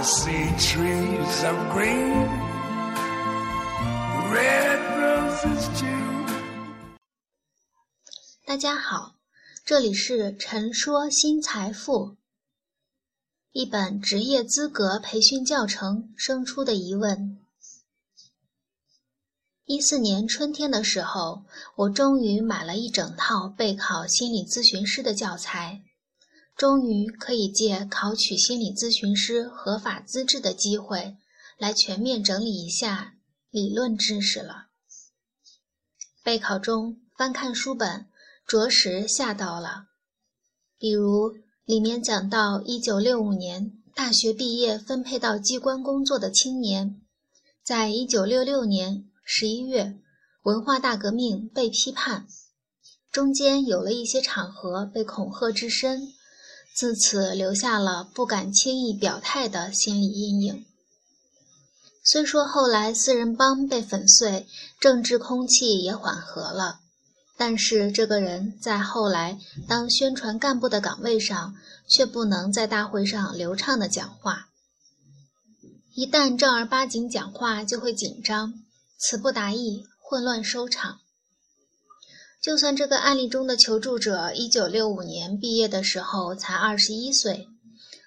See trees of green, red roses too. 大家好，这里是陈说新财富，一本职业资格培训教程生出的疑问。一四年春天的时候，我终于买了一整套备考心理咨询师的教材，终于可以借考取心理咨询师合法资质的机会，来全面整理一下理论知识了。备考中翻看书本，着实吓到了。比如里面讲到，一九六五年大学毕业分配到机关工作的青年，在一九六六年。十一月，文化大革命被批判，中间有了一些场合被恐吓至深，自此留下了不敢轻易表态的心理阴影。虽说后来四人帮被粉碎，政治空气也缓和了，但是这个人在后来当宣传干部的岗位上，却不能在大会上流畅的讲话。一旦正儿八经讲话，就会紧张。词不达意，混乱收场。就算这个案例中的求助者一九六五年毕业的时候才二十一岁，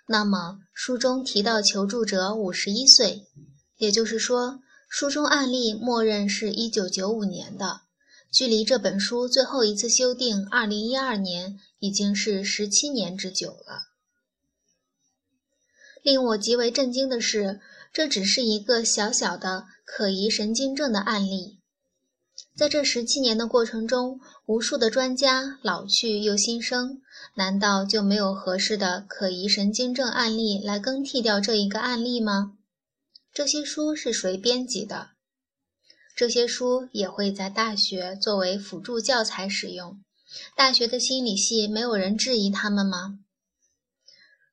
那么书中提到求助者五十一岁，也就是说，书中案例默认是一九九五年的，距离这本书最后一次修订二零一二年已经是十七年之久了。令我极为震惊的是。这只是一个小小的可疑神经症的案例，在这十七年的过程中，无数的专家老去又新生，难道就没有合适的可疑神经症案例来更替掉这一个案例吗？这些书是谁编辑的？这些书也会在大学作为辅助教材使用，大学的心理系没有人质疑他们吗？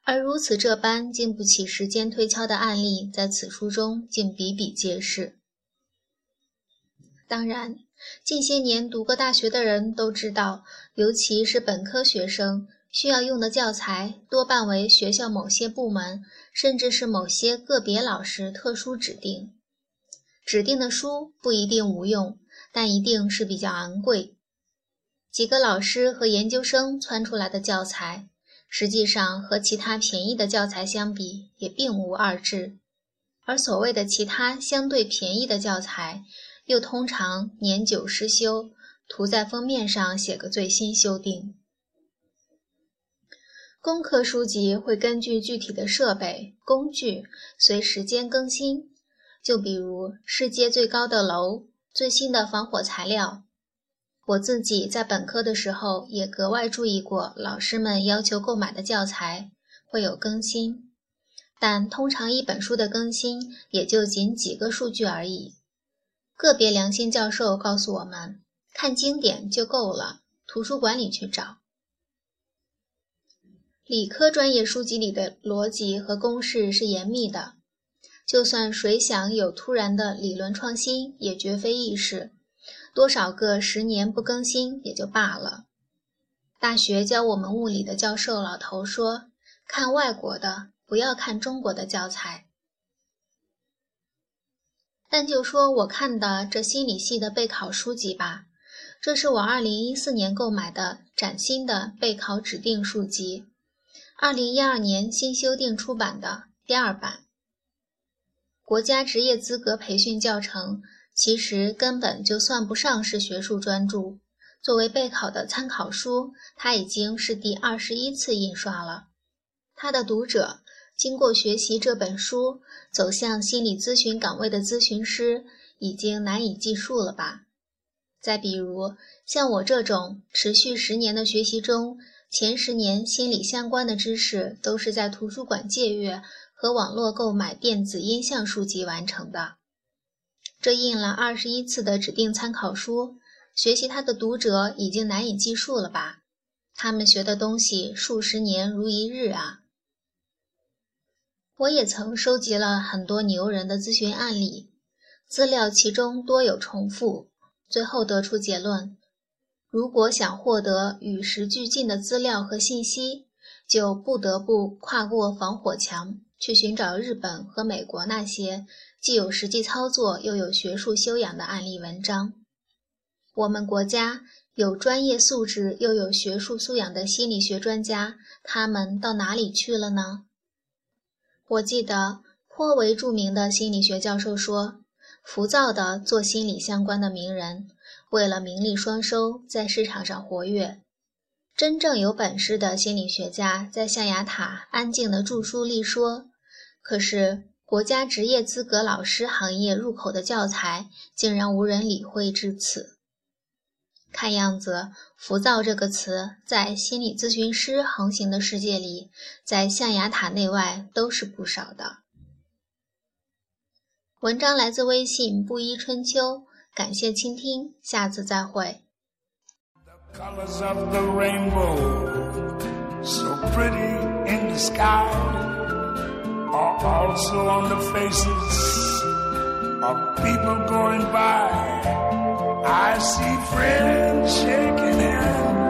而如此这般经不起时间推敲的案例，在此书中竟比比皆是。当然，近些年读过大学的人都知道，尤其是本科学生需要用的教材，多半为学校某些部门，甚至是某些个别老师特殊指定。指定的书不一定无用，但一定是比较昂贵。几个老师和研究生窜出来的教材。实际上和其他便宜的教材相比，也并无二致。而所谓的其他相对便宜的教材，又通常年久失修，涂在封面上写个最新修订。工科书籍会根据具体的设备、工具随时间更新，就比如世界最高的楼、最新的防火材料。我自己在本科的时候也格外注意过，老师们要求购买的教材会有更新，但通常一本书的更新也就仅几个数据而已。个别良心教授告诉我们，看经典就够了，图书馆里去找。理科专业书籍里的逻辑和公式是严密的，就算谁想有突然的理论创新，也绝非易事。多少个十年不更新也就罢了。大学教我们物理的教授老头说：“看外国的，不要看中国的教材。”但就说我看的这心理系的备考书籍吧，这是我二零一四年购买的崭新的备考指定书籍，二零一二年新修订出版的第二版，国家职业资格培训教程。其实根本就算不上是学术专著，作为备考的参考书，它已经是第二十一次印刷了。它的读者经过学习这本书，走向心理咨询岗位的咨询师已经难以计数了吧？再比如像我这种持续十年的学习中，前十年心理相关的知识都是在图书馆借阅和网络购买电子音像书籍完成的。这印了二十一次的指定参考书，学习它的读者已经难以计数了吧？他们学的东西数十年如一日啊！我也曾收集了很多牛人的咨询案例，资料其中多有重复，最后得出结论：如果想获得与时俱进的资料和信息，就不得不跨过防火墙，去寻找日本和美国那些既有实际操作又有学术修养的案例文章。我们国家有专业素质又有学术素养的心理学专家，他们到哪里去了呢？我记得颇为著名的心理学教授说，浮躁的做心理相关的名人，为了名利双收，在市场上活跃。真正有本事的心理学家在象牙塔安静的著书立说，可是国家职业资格老师行业入口的教材竟然无人理会至此。看样子，“浮躁”这个词在心理咨询师横行的世界里，在象牙塔内外都是不少的。文章来自微信布衣春秋，感谢倾听，下次再会。Of people going by. I see friday